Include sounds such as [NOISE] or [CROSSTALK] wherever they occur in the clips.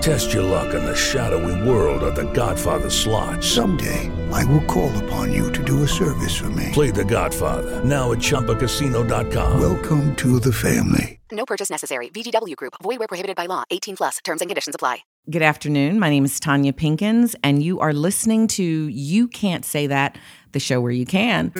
Test your luck in the shadowy world of The Godfather slot. Someday, I will call upon you to do a service for me. Play The Godfather now at ChumbaCasino.com. Welcome to the family. No purchase necessary. VGW Group. Void where prohibited by law. 18 plus. Terms and conditions apply. Good afternoon. My name is Tonya Pinkins, and you are listening to You Can't Say That, the show where you can.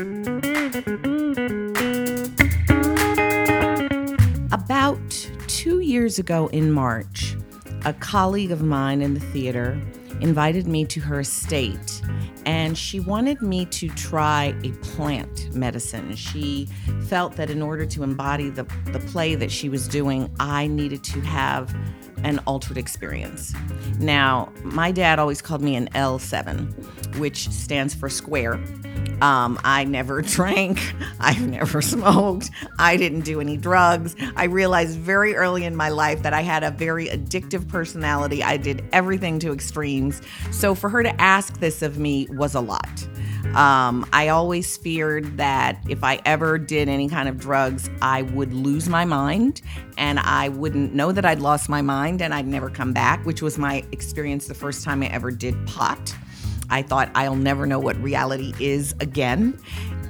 About two years ago in March, a colleague of mine in the theater invited me to her estate and she wanted me to try a plant medicine. She felt that in order to embody the, the play that she was doing, I needed to have an altered experience. Now, my dad always called me an L7, which stands for square. Um, I never [LAUGHS] drank. I've never [LAUGHS] smoked. I didn't do any drugs. I realized very early in my life that I had a very addictive personality. I did everything to extremes. So for her to ask this of me was a lot. Um, I always feared that if I ever did any kind of drugs, I would lose my mind and I wouldn't know that I'd lost my mind and I'd never come back, which was my experience the first time I ever did pot. I thought I'll never know what reality is again.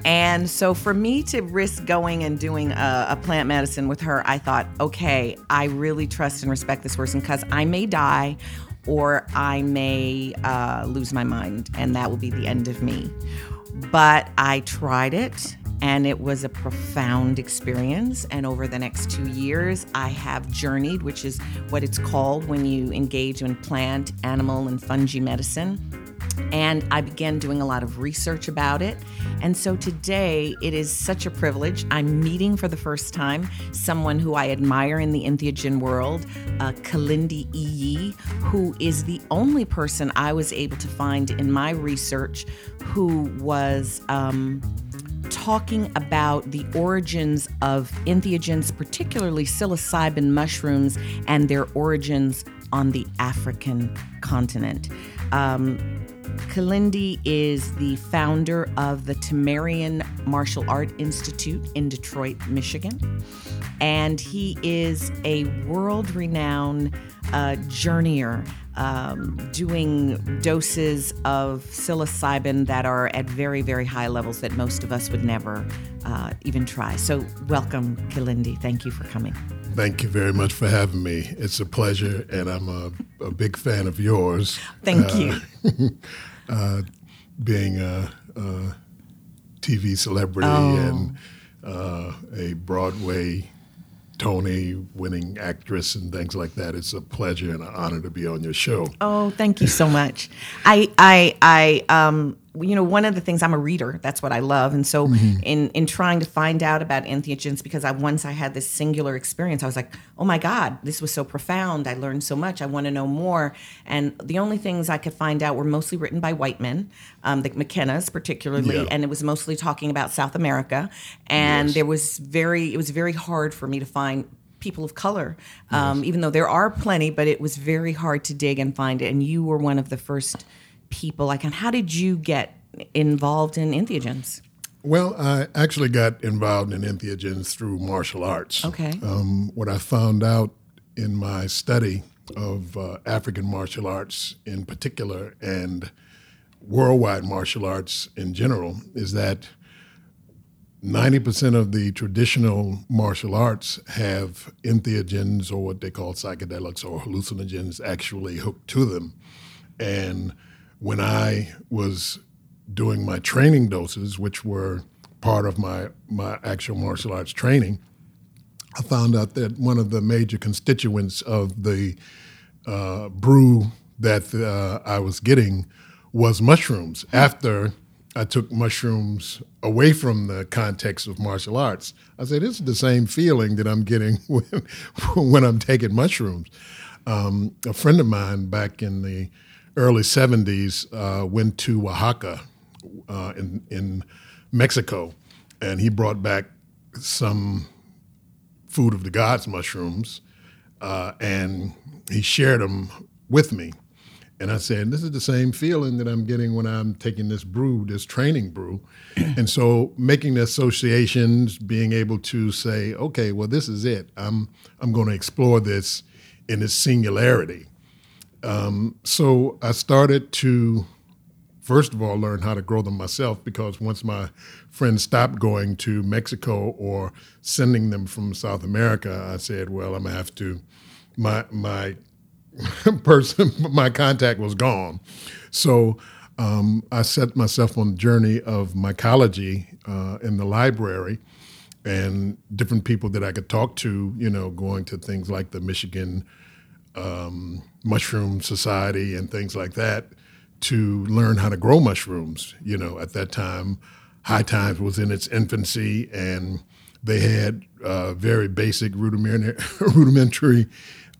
And so for me to risk going and doing a, a, plant medicine with her, I thought, okay, I really trust and respect this person because I may die or I may uh, lose my mind, and that will be the end of me. But I tried it, and it was a profound experience. And over the next two years, I have journeyed, which is what it's called when you engage in plant, animal, and fungi medicine. And I began doing a lot of research about it. And so today it is such a privilege. I'm meeting for the first time someone who I admire in the entheogen world, uh, Kilindi Iyi, who is the only person I was able to find in my research who was. Um, talking about the origins of entheogens, particularly psilocybin mushrooms, and their origins on the African continent. Um, Kilindi is the founder of the Tamerrian Martial Art Institute in Detroit, Michigan. And he is a world renowned uh, journeyer um, doing doses of psilocybin that are at very, very high levels that most of us would never uh, even try. So, welcome, Kilindi. Thank you for coming. Thank you very much for having me. It's a pleasure, and I'm a, a big fan of yours. Thank uh, you. [LAUGHS] uh, being a, a, TV celebrity oh. and uh, a Broadway Tony winning actress and things like that. It's a pleasure and an honor to be on your show. Oh, thank you so much. I I I um you know, one of the things I'm a reader. That's what I love, and so mm-hmm. in in trying to find out about entheogens, because I once I had this singular experience, I was like, oh my god, this was so profound. I learned so much. I want to know more. And the only things I could find out were mostly written by white men, um, the McKennas particularly, yeah. and it was mostly talking about South America. And yes. there was very, it was very hard for me to find people of color, um, yes. even though there are plenty, but it was very hard to dig and find it. And you were one of the first people like and how did you get involved in entheogens? Well i actually got involved in entheogens through martial arts. Okay. Um, what i found out in my study of uh, african martial arts in particular and worldwide martial arts in general is that 90% of the traditional martial arts have entheogens or what they call psychedelics or hallucinogens actually hooked to them. And when I was doing my training doses, which were part of my my actual martial arts training, I found out that one of the major constituents of the uh, brew that uh, I was getting was mushrooms. After I took mushrooms away from the context of martial arts, I said, "This is the same feeling that I'm getting [LAUGHS] when, when I'm taking mushrooms." Um, a friend of mine back in the early '70s uh, went to Oaxaca uh, in in Mexico, and he brought back some food of the gods mushrooms, uh, and he shared them with me. And I said, This is the same feeling that I'm getting when I'm taking this brew, this training brew. [CLEARS THROAT] and so making the associations, being able to say, okay, well, this is it. I'm, I'm going to explore this in its singularity. Um, so I started to, first of all, learn how to grow them myself because once my friends stopped going to Mexico or sending them from South America, I said, well, I'm going to have to, my, my [LAUGHS] person, my contact was gone. So um, I set myself on the journey of mycology uh, in the library and different people that I could talk to, you know, going to things like the Michigan um, Mushroom Society and things like that to learn how to grow mushrooms. You know, at that time, High Times was in its infancy and they had uh, very basic rudimentary, [LAUGHS] rudimentary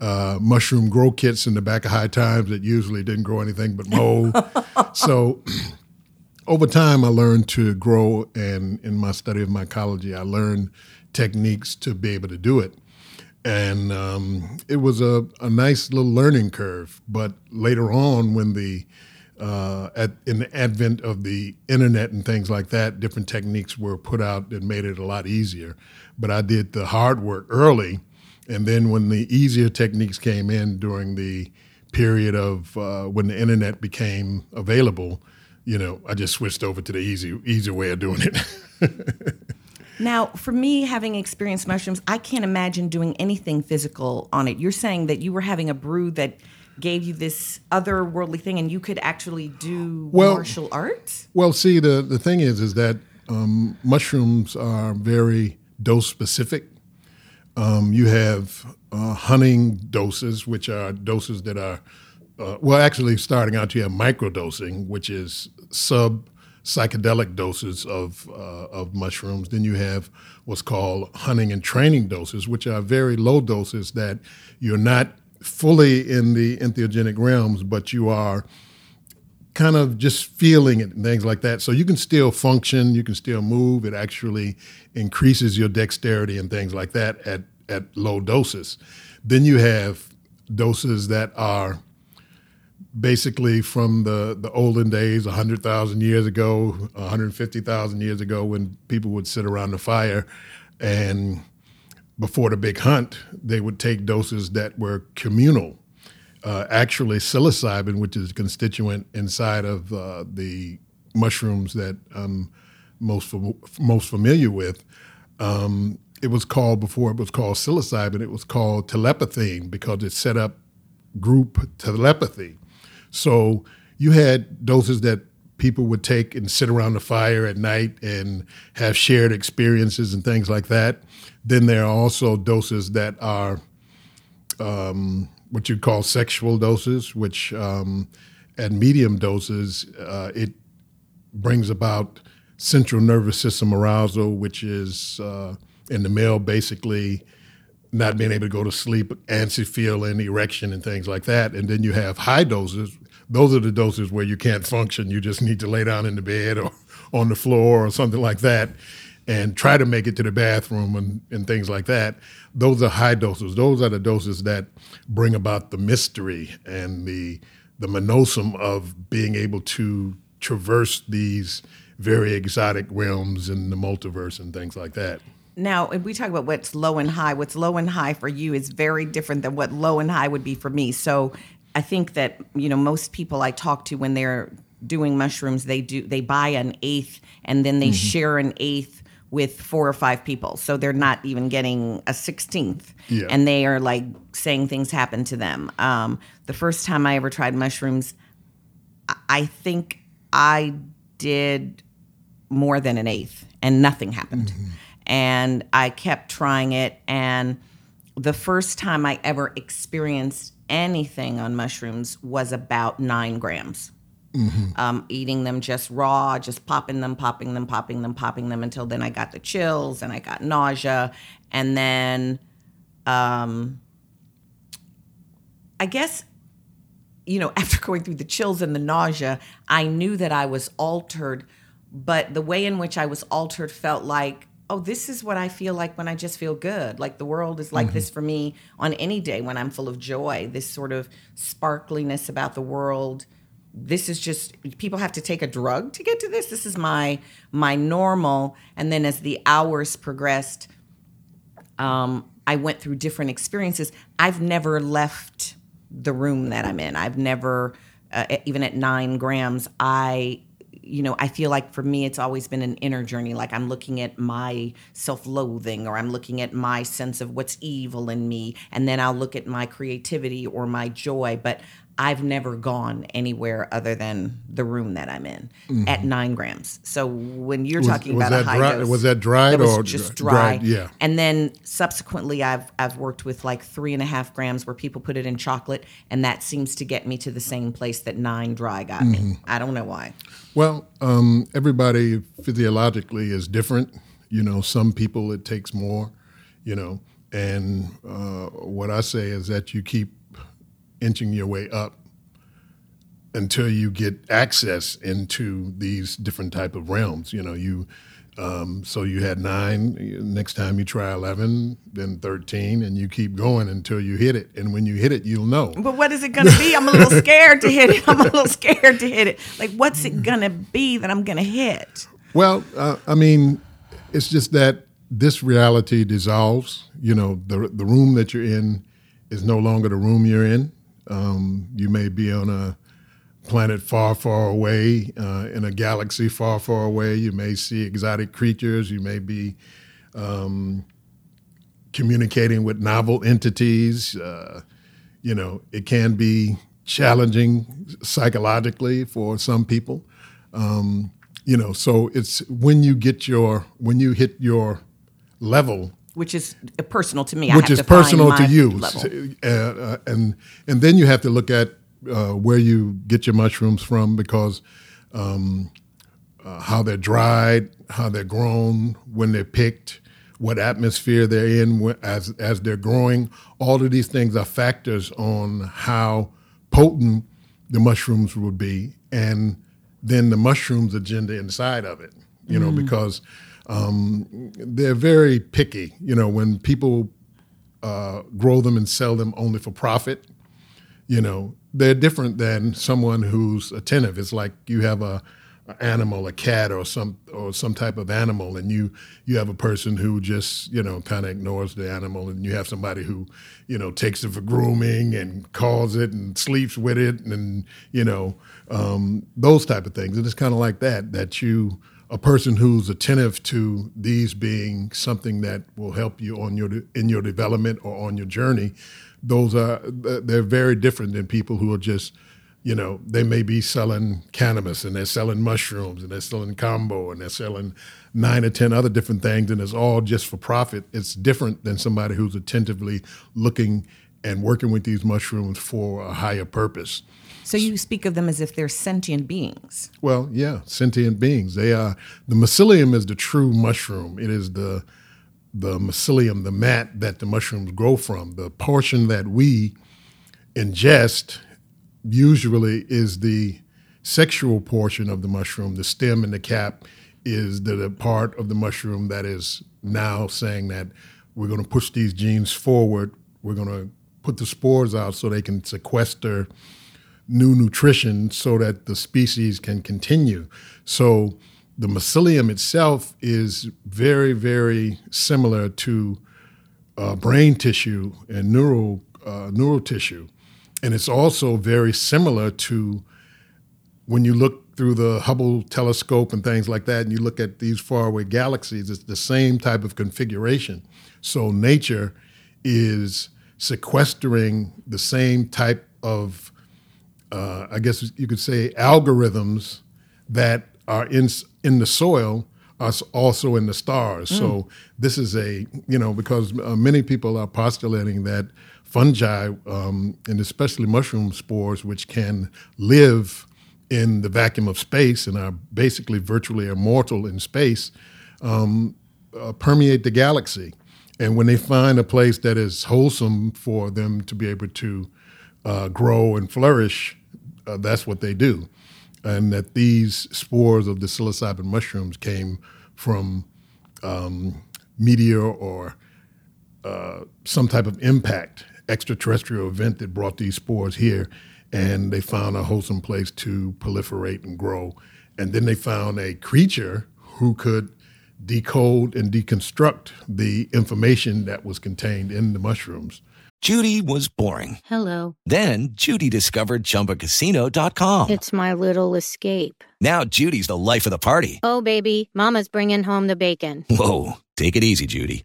uh, mushroom grow kits in the back of High Times that usually didn't grow anything but mold. [LAUGHS] so [CLEARS THROAT] over time, I learned to grow, and in my study of mycology, I learned techniques to be able to do it. And um, it was a, a nice little learning curve. But later on, when the uh, at, in the advent of the internet and things like that, different techniques were put out that made it a lot easier. But I did the hard work early and then when the easier techniques came in during the period of uh, when the internet became available, you know, I just switched over to the easy easy way of doing it. [LAUGHS] now, for me, having experienced mushrooms, I can't imagine doing anything physical on it. You're saying that you were having a brew that gave you this otherworldly thing, and you could actually do Well- martial arts. Well, see, the the thing is, is that um, mushrooms are very dose specific. Um, you have uh, hunting doses, which are doses that are, uh, well, actually starting out, you have microdosing, which is sub psychedelic doses of, uh, of mushrooms. Then you have what's called hunting and training doses, which are very low doses that you're not fully in the entheogenic realms, but you are kind of just feeling it and things like that. So you can still function, you can still move. It actually increases your dexterity and things like that at, at low doses. Then you have doses that are basically from the, the olden days, 100,000 years ago, 150,000 years ago, when people would sit around the fire and before the big hunt, they would take doses that were communal uh, actually psilocybin, which is a constituent inside of uh, the mushrooms that I'm most fam- most familiar with. Um, it was called before it was called psilocybin. It was called telepathine because it set up group telepathy. So you had doses that people would take and sit around the fire at night and have shared experiences and things like that. Then there are also doses that are um, what you'd call sexual doses, which um, at medium doses, uh, it brings about central nervous system arousal, which is uh, in the male basically not being able to go to sleep, antsy feeling, erection, and things like that. And then you have high doses. Those are the doses where you can't function. You just need to lay down in the bed or on the floor or something like that and try to make it to the bathroom and, and things like that. Those are high doses. Those are the doses that bring about the mystery and the the monosum of being able to traverse these very exotic realms in the multiverse and things like that. Now, if we talk about what's low and high, what's low and high for you is very different than what low and high would be for me. So I think that, you know, most people I talk to when they're doing mushrooms, they do they buy an eighth and then they share an eighth with four or five people. So they're not even getting a 16th. Yeah. And they are like saying things happen to them. Um, the first time I ever tried mushrooms, I- I think I did more than an eighth. and nothing happened. And I kept trying it. And the first time I ever experienced anything on mushrooms was about nine grams. Um, eating them just raw, just popping them, popping them, popping them, popping them until then I got the chills and I got nausea. And then um, I guess, you know, [LAUGHS] after going through the chills and the nausea, I knew that I was altered, but the way in which I was altered felt like, oh, this is what I feel like when I just feel good. Like the world is like this for me on any day when I'm full of joy, this sort of sparkliness about the world. This is just people have to take a drug to get to this. This is my my normal. And then as the hours progressed, um, I went through different experiences. I've never left the room that I'm in. I've never, uh, even at nine grams, I, you know, I feel like for me, it's always been an inner journey. Like I'm looking at my self loathing or I'm looking at my sense of what's evil in me. And then I'll look at my creativity or my joy. But I've never gone anywhere other than the room that I'm in at nine grams. So when you're Was- talking was about a high dry- dose, was that dried was or just dry- dried? Yeah. And then subsequently, I've I've worked with like three and a half grams where people put it in chocolate, and that seems to get me to the same place that nine dry got me. Mm-hmm. I don't know why. Well, um, everybody physiologically is different. You know, some people it takes more. You know, and uh, what I say is that you keep inching your way up until you get access into these different type of realms. You know, you um, so you had nine. Next time you try eleven, then thirteen, and you keep going until you hit it. And when you hit it, you'll know. But what is it going to be? I'm a little [LAUGHS] scared to hit it. I'm a little scared to hit it. Like, what's it going to be that I'm going to hit? Well, uh, I mean, it's just that this reality dissolves. You know, the the room that you're in is no longer the room you're in. Um, you may be on a planet far, far away, uh, in a galaxy far, far away. You may see exotic creatures. You may be um, communicating with novel entities. Uh, you know, it can be challenging psychologically for some people. Um, you know, so it's when you get your when you hit your level Which is personal to me. I which have is to find personal to you, level. uh, uh, and and then you have to look at uh, where you get your mushrooms from because um, uh, how they're dried, how they're grown, when they're picked, what atmosphere they're in as as they're growing. All of these things are factors on how potent the mushrooms would be, and then the mushrooms agenda inside of it. You know, because um, they're very picky. You know, when people uh, grow them and sell them only for profit, you know, they're different than someone who's attentive. It's like you have a, a animal, a cat, or some or some type of animal, and you you have a person who just you know kind of ignores the animal, and you have somebody who you know takes it for grooming and calls it and sleeps with it, and you know um, those type of things. And it's kind of like that that you a person who's attentive to these being something that will help you on your in your development or on your journey those are they're very different than people who are just you know they may be selling cannabis and they're selling mushrooms and they're selling combo and they're selling nine or ten other different things and it's all just for profit. It's different than somebody who's attentively looking and working with these mushrooms for a higher purpose So you speak of them as if they're sentient beings. well, yeah, sentient beings. They are the mycelium is the true mushroom. It is the the mycelium, the mat that the mushrooms grow from. The portion that we ingest usually is the sexual portion of the mushroom. The stem and the cap is the, the part of the mushroom that is now saying that we're going to push these genes forward. We're going to put the spores out so they can sequester new nutrition so that the species can continue. So the mycelium itself is very, very similar to uh, brain tissue and neural uh, neural tissue, and it's also very similar to when you look through the Hubble telescope and things like that, and you look at these faraway galaxies. It's the same type of configuration. So nature is sequestering the same type of uh, I guess you could say algorithms that are in in the soil are also in the stars. So this is a you know because uh, many people are postulating that fungi um, and especially mushroom spores, which can live in the vacuum of space and are basically virtually immortal in space, um, uh, permeate the galaxy. And when they find a place that is wholesome for them to be able to uh, grow and flourish, uh, that's what they do. And that these spores of the psilocybin mushrooms came from um, meteor or uh, some type of impact, extraterrestrial event that brought these spores here, and they found a wholesome place to proliferate and grow. And then they found a creature who could decode and deconstruct the information that was contained in the mushrooms. Judy was boring. Hello. Then Judy discovered ChumbaCasino.com. It's my little escape. Now Judy's the life of the party. Oh, baby, Mama's bringing home the bacon. Whoa, take it easy, Judy.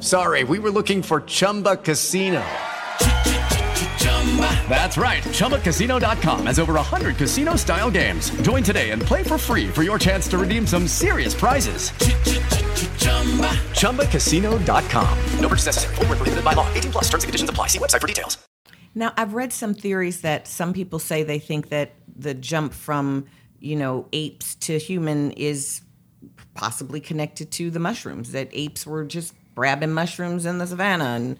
sorry, we were looking for Chumba Casino. That's right. ChumbaCasino.com has over 100 casino style games. Join today and play for free for your chance to redeem some serious prizes. ChumbaCasino.com. No purchase necessary. Where prohibited by law. 18 plus terms and conditions apply. See website for details. Now, I've read some theories that some people say they think that the jump from, you know, apes to human is possibly connected to the mushrooms, that apes were just grabbing mushrooms in the savannah and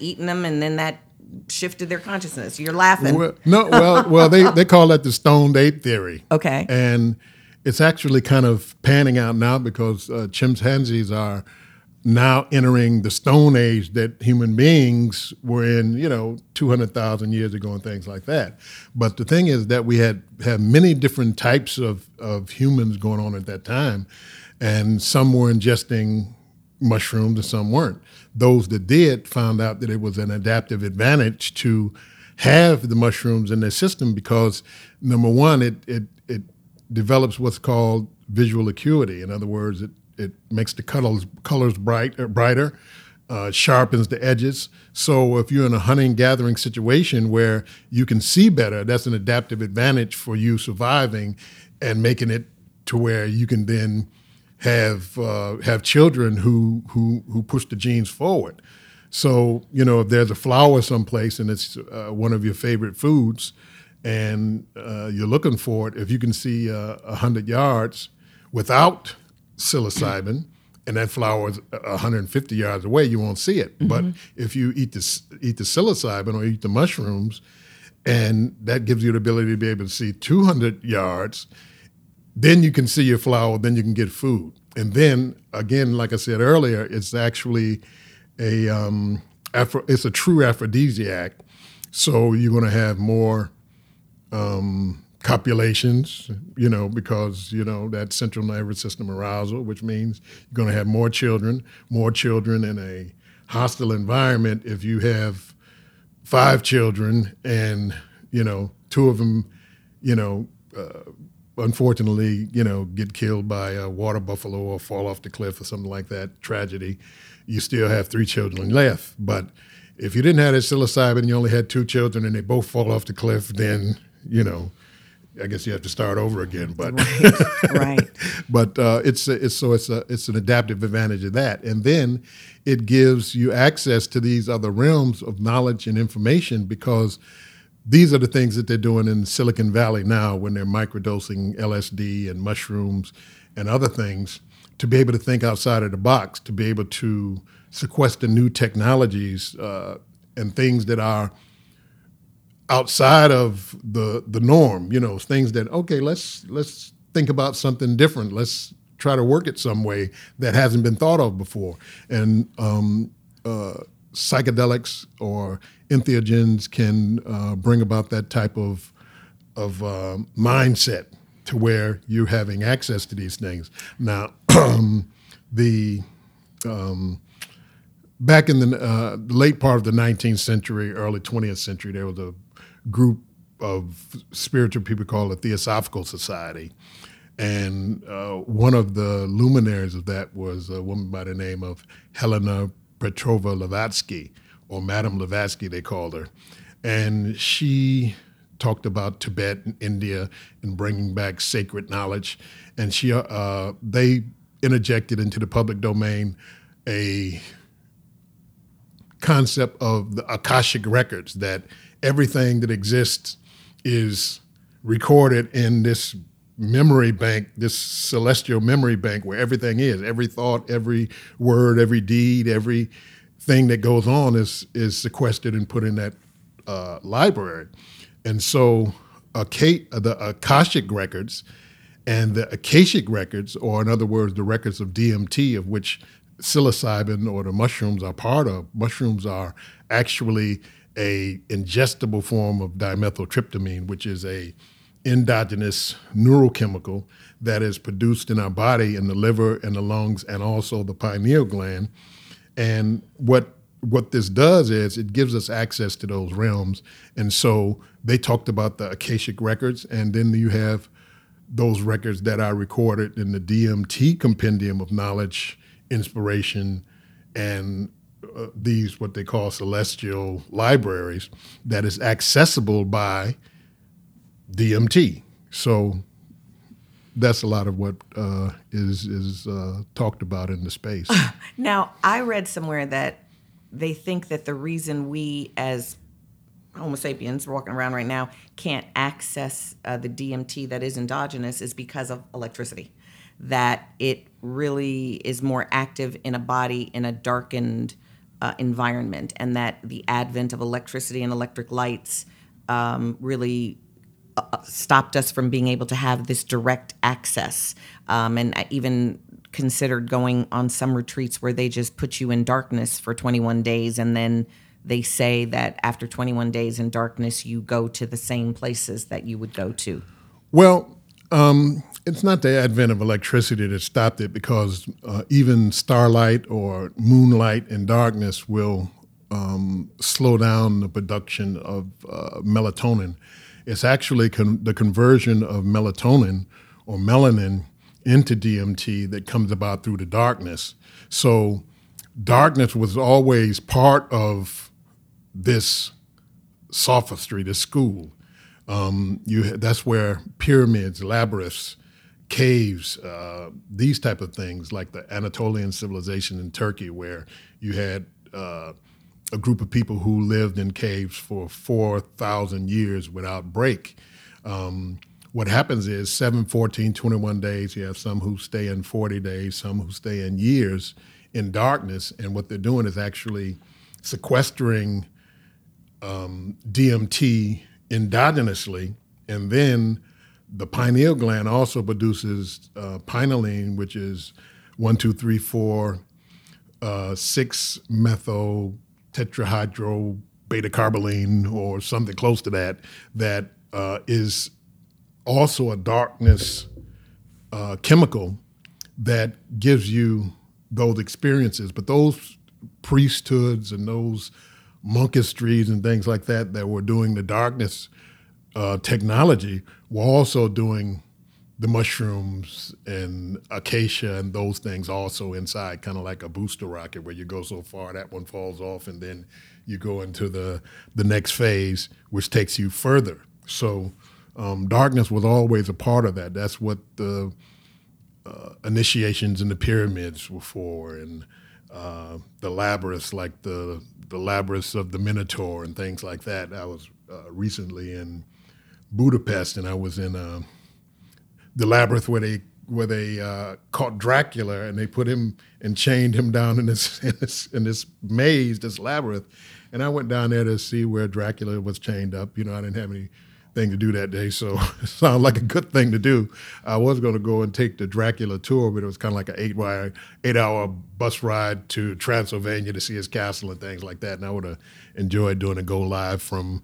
eating them, and then that shifted their consciousness. You're laughing. Well, no, well, [LAUGHS] well, they, they call that the stoned ape theory. Okay. And it's actually kind of panning out now because uh, chimpanzees are now entering the stone age that human beings were in, you know, 200,000 years ago and things like that. But the thing is that we had, had many different types of, of humans going on at that time, and some were ingesting mushrooms and some weren't. Those that did found out that it was an adaptive advantage to have the mushrooms in their system because number one, it it it develops what's called visual acuity. In other words, it it makes the colors colors bright uh, brighter, uh, sharpens the edges. So if you're in a hunting gathering situation where you can see better, that's an adaptive advantage for you surviving and making it to where you can then have uh, have children who who who push the genes forward. So you know if there's a flower someplace and it's uh, one of your favorite foods, and uh, you're looking for it, if you can see uh, a hundred yards without psilocybin, and that flower is 150 yards away, you won't see it. But if you eat the eat the psilocybin or eat the mushrooms, and that gives you the ability to be able to see 200 yards then you can see your flower, then you can get food. And then again, like I said earlier, it's actually a um, Afro, it's a true aphrodisiac. So you're going to have more um, copulations, you know, because you know that central nervous system arousal, which means you're going to have more children, more children in a hostile environment. If you have five children and you know two of them, you know. Uh, unfortunately, you know, get killed by a water buffalo or fall off the cliff or something like that, tragedy, you still have three children left. But if you didn't have that psilocybin and you only had two children and they both fall off the cliff, then, you know, I guess you have to start over again. But Right, [LAUGHS] right. but uh, it's it's so it's a it's an adaptive advantage of that, and then it gives you access to these other realms of knowledge and information because these are the things that they're doing in Silicon Valley now when they're microdosing LSD and mushrooms and other things to be able to think outside of the box, to be able to sequester new technologies uh, and things that are outside of the the norm. You know, things that okay, let's let's think about something different. Let's try to work it some way that hasn't been thought of before. And um, uh, psychedelics or entheogens can uh, bring about that type of of uh, mindset to where you're having access to these things. Now, [CLEARS THROAT] the um, back in the uh, late part of the 19th century, early 20th century, there was a group of spiritual people called the Theosophical Society. And uh, one of the luminaries of that was a woman by the name of Helena Petrovna Blavatsky, or Madame Blavatsky, they called her. And she talked about Tibet and India and bringing back sacred knowledge. And she, uh, they interjected into the public domain a concept of the Akashic records that everything that exists is recorded in this memory bank, this celestial memory bank where everything is, every thought, every word, every deed, every thing that goes on is is sequestered and put in that uh, library. And so Aka- the Akashic records and the Akashic records, or in other words, the records of DMT, of which psilocybin or the mushrooms are part of. Mushrooms are actually a ingestible form of dimethyltryptamine, which is a endogenous neurochemical that is produced in our body in the liver and the lungs and also the pineal gland. And what what this does is it gives us access to those realms. And so they talked about the Akashic records, and then you have those records that are recorded in the DMT compendium of knowledge, inspiration, and uh, these what they call celestial libraries that is accessible by DMT. So that's a lot of what uh, is is uh, talked about in the space. [LAUGHS] Now, I read somewhere that they think that the reason we as Homo sapiens walking around right now can't access uh, the DMT that is endogenous is because of electricity. That it really is more active in a body in a darkened uh, environment, and that the advent of electricity and electric lights um, really stopped us from being able to have this direct access. Um, and I even considered going on some retreats where they just put you in darkness for 21 days and then they say that after 21 days in darkness you go to the same places that you would go to Well, um, it's not the advent of electricity that stopped it because uh, even starlight or moonlight and darkness will um, slow down the production of uh, melatonin. It's actually con- the conversion of melatonin or melanin into DMT that comes about through the darkness. So, darkness was always part of this sophistry, this school. Um, you that's where pyramids, labyrinths, caves, uh, these type of things, like the Anatolian civilization in Turkey, where you had uh, a group of people who lived in caves for four thousand years without break. Um, what happens is 7, 14, 21 days, you have some who stay in 40 days, some who stay in years in darkness. And what they're doing is actually sequestering um, DMT endogenously. And then the pineal gland also produces uh, which is one, two, three, four, uh, six methyl tetrahydro beta carboline or something close to that, that uh, is also a darkness uh, chemical that gives you those experiences. But those priesthoods and those monkistries and things like that that were doing the darkness uh, technology were also doing the mushrooms and acacia and those things also inside, kind of like a booster rocket where you go so far that one falls off and then you go into the the next phase, which takes you further. So um, darkness was always a part of that. That's what the uh, initiations in the pyramids were for, and uh, the labyrinths, like the the labyrinths of the Minotaur and things like that. I was uh, recently in Budapest, and I was in uh, the labyrinth where they where they uh, caught Dracula and they put him and chained him down in this, [LAUGHS] in this in this maze, this labyrinth. And I went down there to see where Dracula was chained up. You know, I didn't have anything to do that day, so [LAUGHS] it sounded like a good thing to do. I was going to go and take the Dracula tour, but it was kind of like an eight wire, eight hour bus ride to Transylvania to see his castle and things like that. And I would have enjoyed doing a go live from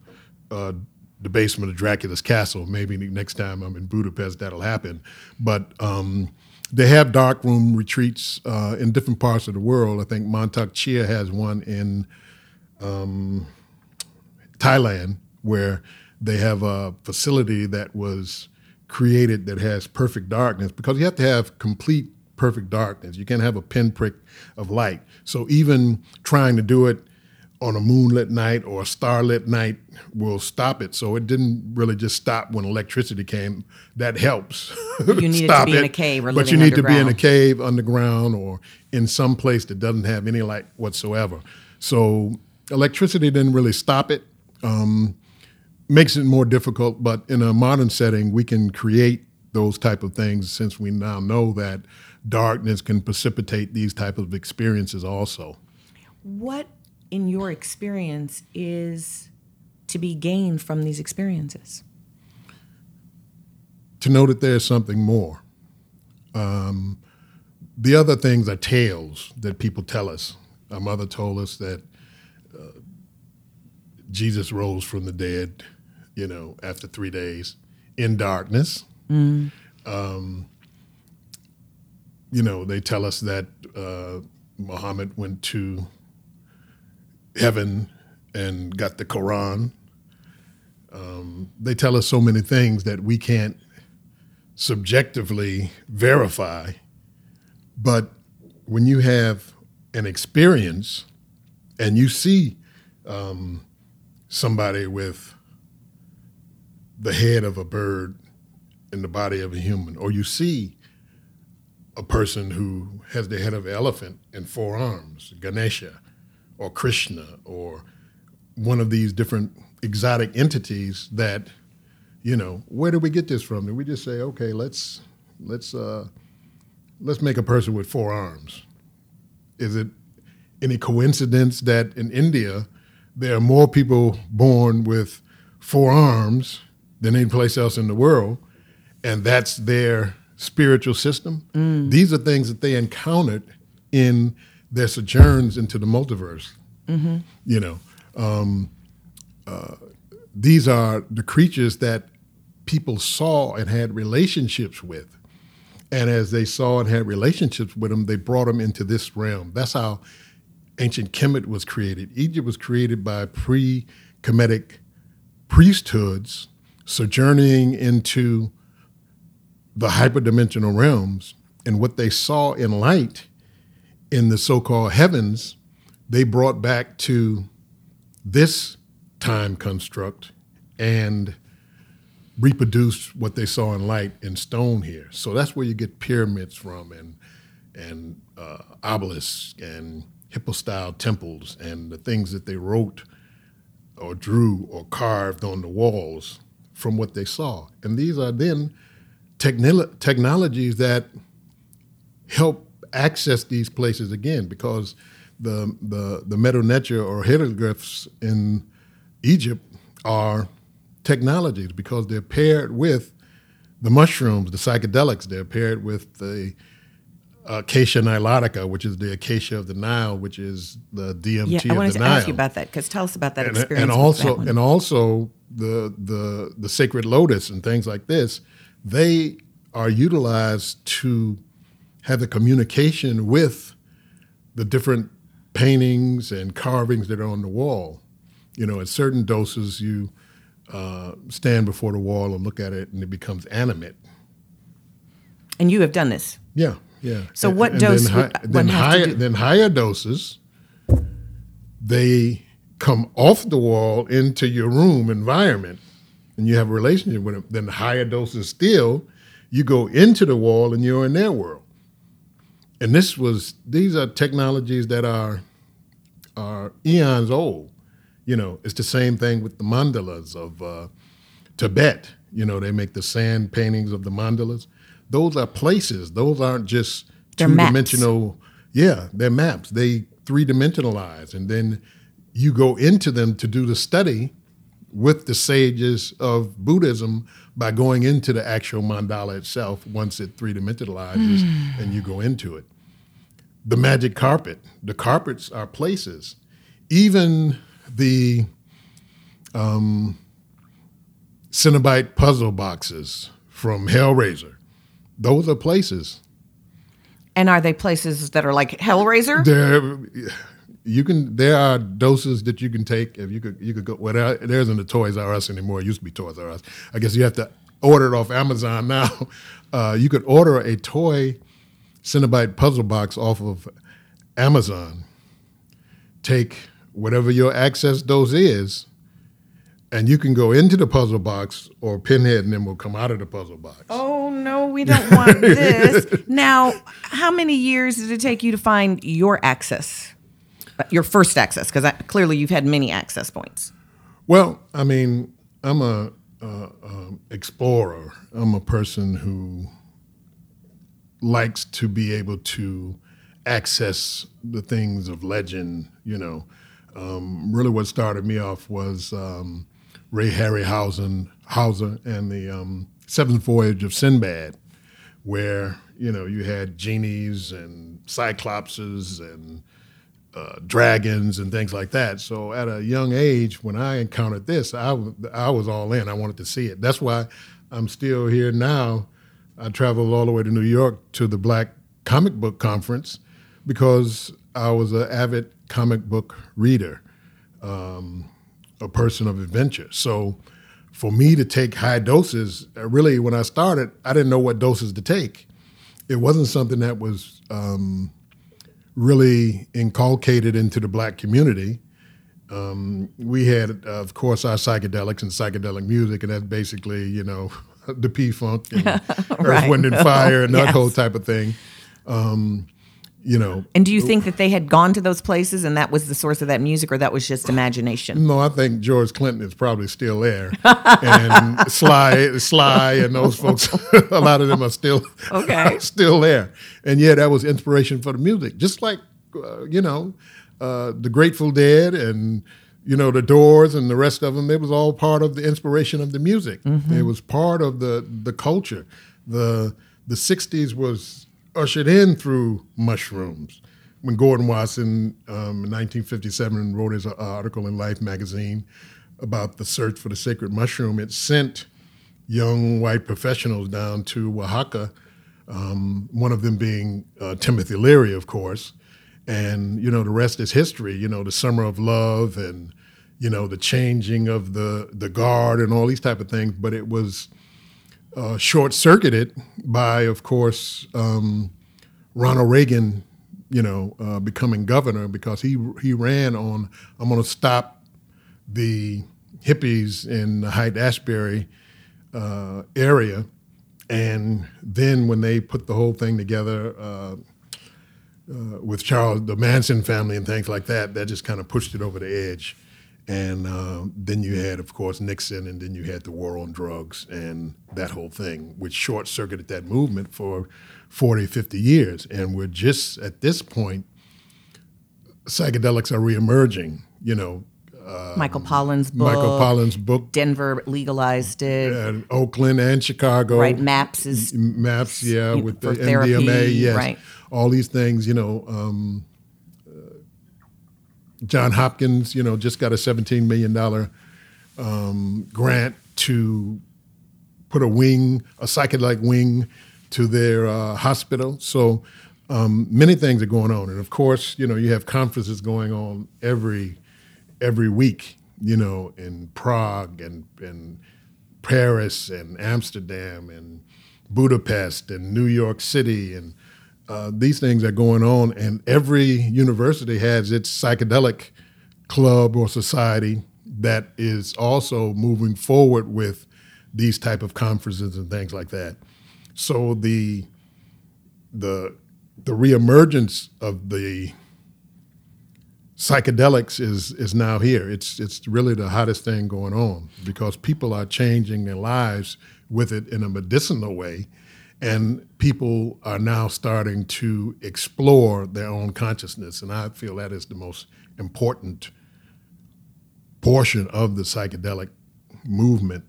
uh, the basement of Dracula's castle. Maybe next time I'm in Budapest, that'll happen. But um, they have dark room retreats uh, in different parts of the world. I think Mantak Chia has one in um, Thailand where they have a facility that was created that has perfect darkness because you have to have complete perfect darkness. You can't have a pinprick of light. So even trying to do it on a moonlit night or a starlit night will stop it. So it didn't really just stop when electricity came. That helps. You needed to be in it. a cave or but you need to be in a cave underground or in some place that doesn't have any light whatsoever. So electricity didn't really stop it. Um, makes it more difficult, but in a modern setting, we can create those type of things since we now know that darkness can precipitate these type of experiences also. What, in your experience, is to be gained from these experiences? to know that there's something more. Um, the other things are tales that people tell us. Our mother told us that uh, Jesus rose from the dead, you know, after three days in darkness. Mm. Um, you know, they tell us that uh, Muhammad went to heaven and got the Quran. Um, they tell us so many things that we can't subjectively verify. But when you have an experience and you see um, somebody with the head of a bird in the body of a human, or you see a person who has the head of an elephant and four arms, Ganesha, or Krishna, or one of these different exotic entities that you know, where do we get this from? Did we just say, okay, let's let's uh, let's make a person with four arms? Is it any coincidence that in India there are more people born with four arms than any place else in the world, and that's their spiritual system? These are things that they encountered in their sojourns into the multiverse Mm-hmm. you know. Um, uh, these are the creatures that people saw and had relationships with. And as they saw and had relationships with them they brought them into this realm. That's how ancient kemet was created. Egypt was created by pre-kemetic priesthoods sojourning into the hyperdimensional realms. And what they saw in light in the so-called heavens they brought back to this time construct and reproduced what they saw in light in stone here. So that's where you get pyramids from and and uh, obelisks and hypostyle temples and the things that they wrote or drew or carved on the walls from what they saw. And these are then technolo- technologies that help access these places again because the the the Medu Neter or hieroglyphs in Egypt are technologies because they're paired with the mushrooms, the psychedelics. They're paired with the Acacia nilotica, which is the acacia of the Nile, which is the DMT yeah, I wanted to Nile. ask you about that because tell us about that and, experience. and also and also the the the sacred lotus and things like this. They are utilized to have the communication with the different paintings and carvings that are on the wall. You know, at certain doses, you uh, stand before the wall and look at it, and it becomes animate. and you have done this. Yeah, yeah. So And- what and dose Then, hi- one then to higher, then higher doses, they come off the wall into your room environment, and you have a relationship with them. Then higher doses still, you go into the wall and you're in their world. And this was these are technologies that are are eons old. You know, it's the same thing with the mandalas of uh, Tibet. You know, they make the sand paintings of the mandalas. Those are places. Those aren't just They're two maps. dimensional. Yeah, they're maps. They three dimensionalize, and then you go into them to do the study with the sages of Buddhism by going into the actual mandala itself once it three dimensionalizes Mm. and you go into it. The magic carpet. The carpets are places. Even the um, Cenobite puzzle boxes from Hellraiser, those are places. And are they places that are like Hellraiser? There, you can. There are doses that you can take. If you could, you could go. Well, there, there isn't a Toys R Us anymore. It used to be Toys R Us. I guess you have to order it off Amazon [LAUGHS] now. Uh, you could order a toy Cinnabyte puzzle box off of Amazon. Take whatever your access dose is, and you can go into the puzzle box or pinhead, and then we'll come out of the puzzle box. Oh no, we don't want [LAUGHS] this. now, how many years did it take you to find your access, your first access? Because clearly you've had many access points. Well, I mean, I'm a, a um, explorer. I'm a person who likes to be able to access the things of legend. You know, um, really, what started me off was um, Ray Harryhausen Hauser and the um, Seventh Voyage of Sinbad, where you know you had genies and cyclopses and uh, dragons and things like that. So at a young age, when I encountered this, I, w- I was all in. I wanted to see it. That's why I'm still here now. I traveled all the way to New York to the Black Comic Book Conference because I was an avid comic book reader, um, a person of adventure. So for me to take high doses, uh, really, when I started, I didn't know what doses to take. It wasn't something that was um, really inculcated into the black community. Um, we had, uh, of course, our psychedelics and psychedelic music, and that's basically, you know, [LAUGHS] the P Funk and [LAUGHS] Earth, Wind, and Fire and that [LAUGHS] Yes. whole type of thing. Um, you know, And do you think that they had gone to those places and that was the source of that music, or that was just imagination? No, I think George Clinton is probably still there, [LAUGHS] and Sly, Sly, and those folks. [LAUGHS] a lot of them are still Okay. [LAUGHS] still there. And yeah, that was inspiration for the music. Just like uh, you know, uh, the Grateful Dead and you know the Doors and the rest of them. It was all part of the inspiration of the music. It was part of the the culture. the The '60s was ushered in through mushrooms. When Gordon Wasson, um, in 1957, wrote his uh, article in Life magazine about the search for the sacred mushroom, it sent young white professionals down to Oaxaca, um, one of them being uh, Timothy Leary, of course. And, you know, the rest is history, you know, the summer of love and, you know, the changing of the, the guard and all these type of things. But it was uh, short-circuited by, of course, um, Ronald Reagan, you know, uh, becoming governor because he, he ran on, I'm going to stop the hippies in the Haight Ashbury uh, area. And then when they put the whole thing together uh, uh, with Charles, the Manson family, and things like that, that just kind of pushed it over the edge. And uh, then you had, of course, Nixon, and then you had the war on drugs and that whole thing, which short circuited that movement for 40, 50 years. And we're just at this point, psychedelics are reemerging, you know. Uh, Michael Pollan's book. Michael Pollan's book. Denver legalized it. And Oakland and Chicago. Right, MAPS is MAPS, yeah, with the therapy, MDMA, yes. right. All these things, you know. Um, John Hopkins, you know, just got a $17 million um, grant to put a wing, a psychedelic wing to their uh, hospital. So um, many things are going on. And of course, you know, you have conferences going on every every week, you know, in Prague and, and Paris and Amsterdam and Budapest and New York City and uh, these things are going on, and every university has its psychedelic club or society that is also moving forward with these type of conferences and things like that. So the the the reemergence of the psychedelics is is now here. It's it's really the hottest thing going on because people are changing their lives with it in a medicinal way, and people are now starting to explore their own consciousness. And I feel that is the most important portion of the psychedelic movement,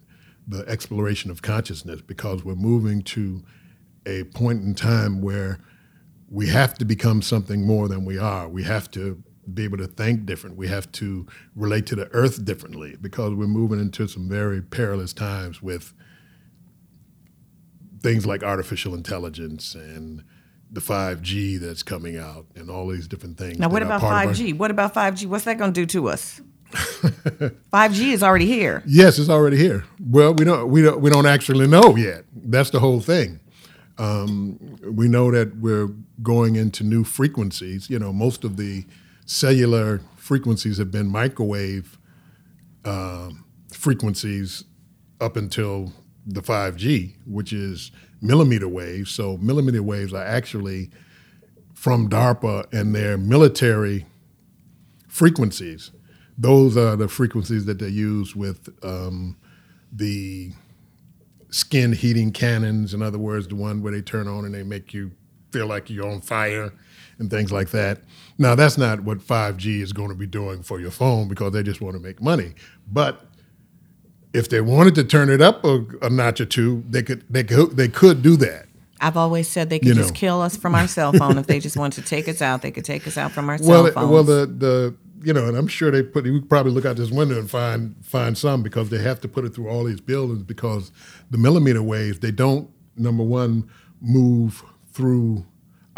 the exploration of consciousness, because we're moving to a point in time where we have to become something more than we are. We have to be able to think different. We have to relate to the earth differently because we're moving into some very perilous times with things like artificial intelligence and the 5G that's coming out and all these different things. Now, what about part of our- 5G? What about 5G? What's that going to do to us? [LAUGHS] 5G is already here. Yes, it's already here. Well, we don't we don't we don't actually know yet. That's the whole thing. Um, we know that we're going into new frequencies. You know, most of the cellular frequencies have been microwave um, frequencies up until the 5G, which is millimeter waves. So millimeter waves are actually from DARPA and their military frequencies. Those are the frequencies that they use with um, the skin heating cannons. In other words, the one where they turn on and they make you feel like you're on fire and things like that. Now, that's not what 5G is going to be doing for your phone because they just want to make money. But if they wanted to turn it up a, a notch or two, they could they could they could do that. I've always said they could You just kill us from our cell phone if they just wanted to take us out. They could take us out from our well, cell phones. well, the the you know, and I'm sure they put. You probably look out this window and find find some because they have to put it through all these buildings because the millimeter waves they don't number one move through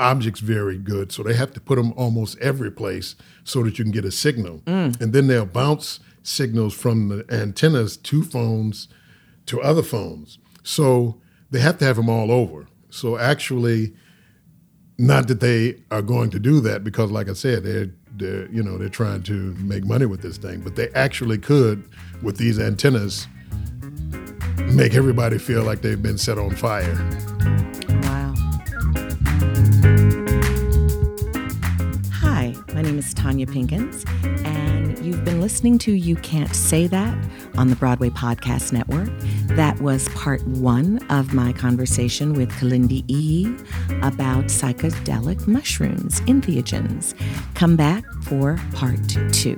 objects very good, so they have to put them almost every place so that you can get a signal, Mm. and then they'll bounce signals from the antennas to phones to other phones. So they have to have them all over. So actually, not that they are going to do that because, like I said, they're they're you know they're trying to make money with this thing, but they actually could with these antennas make everybody feel like they've been set on fire. Tonya Pinkins, and you've been listening to You Can't Say That on the Broadway Podcast Network. That was part one of my conversation with Kalindi E about psychedelic mushrooms, entheogens. Come back for part two.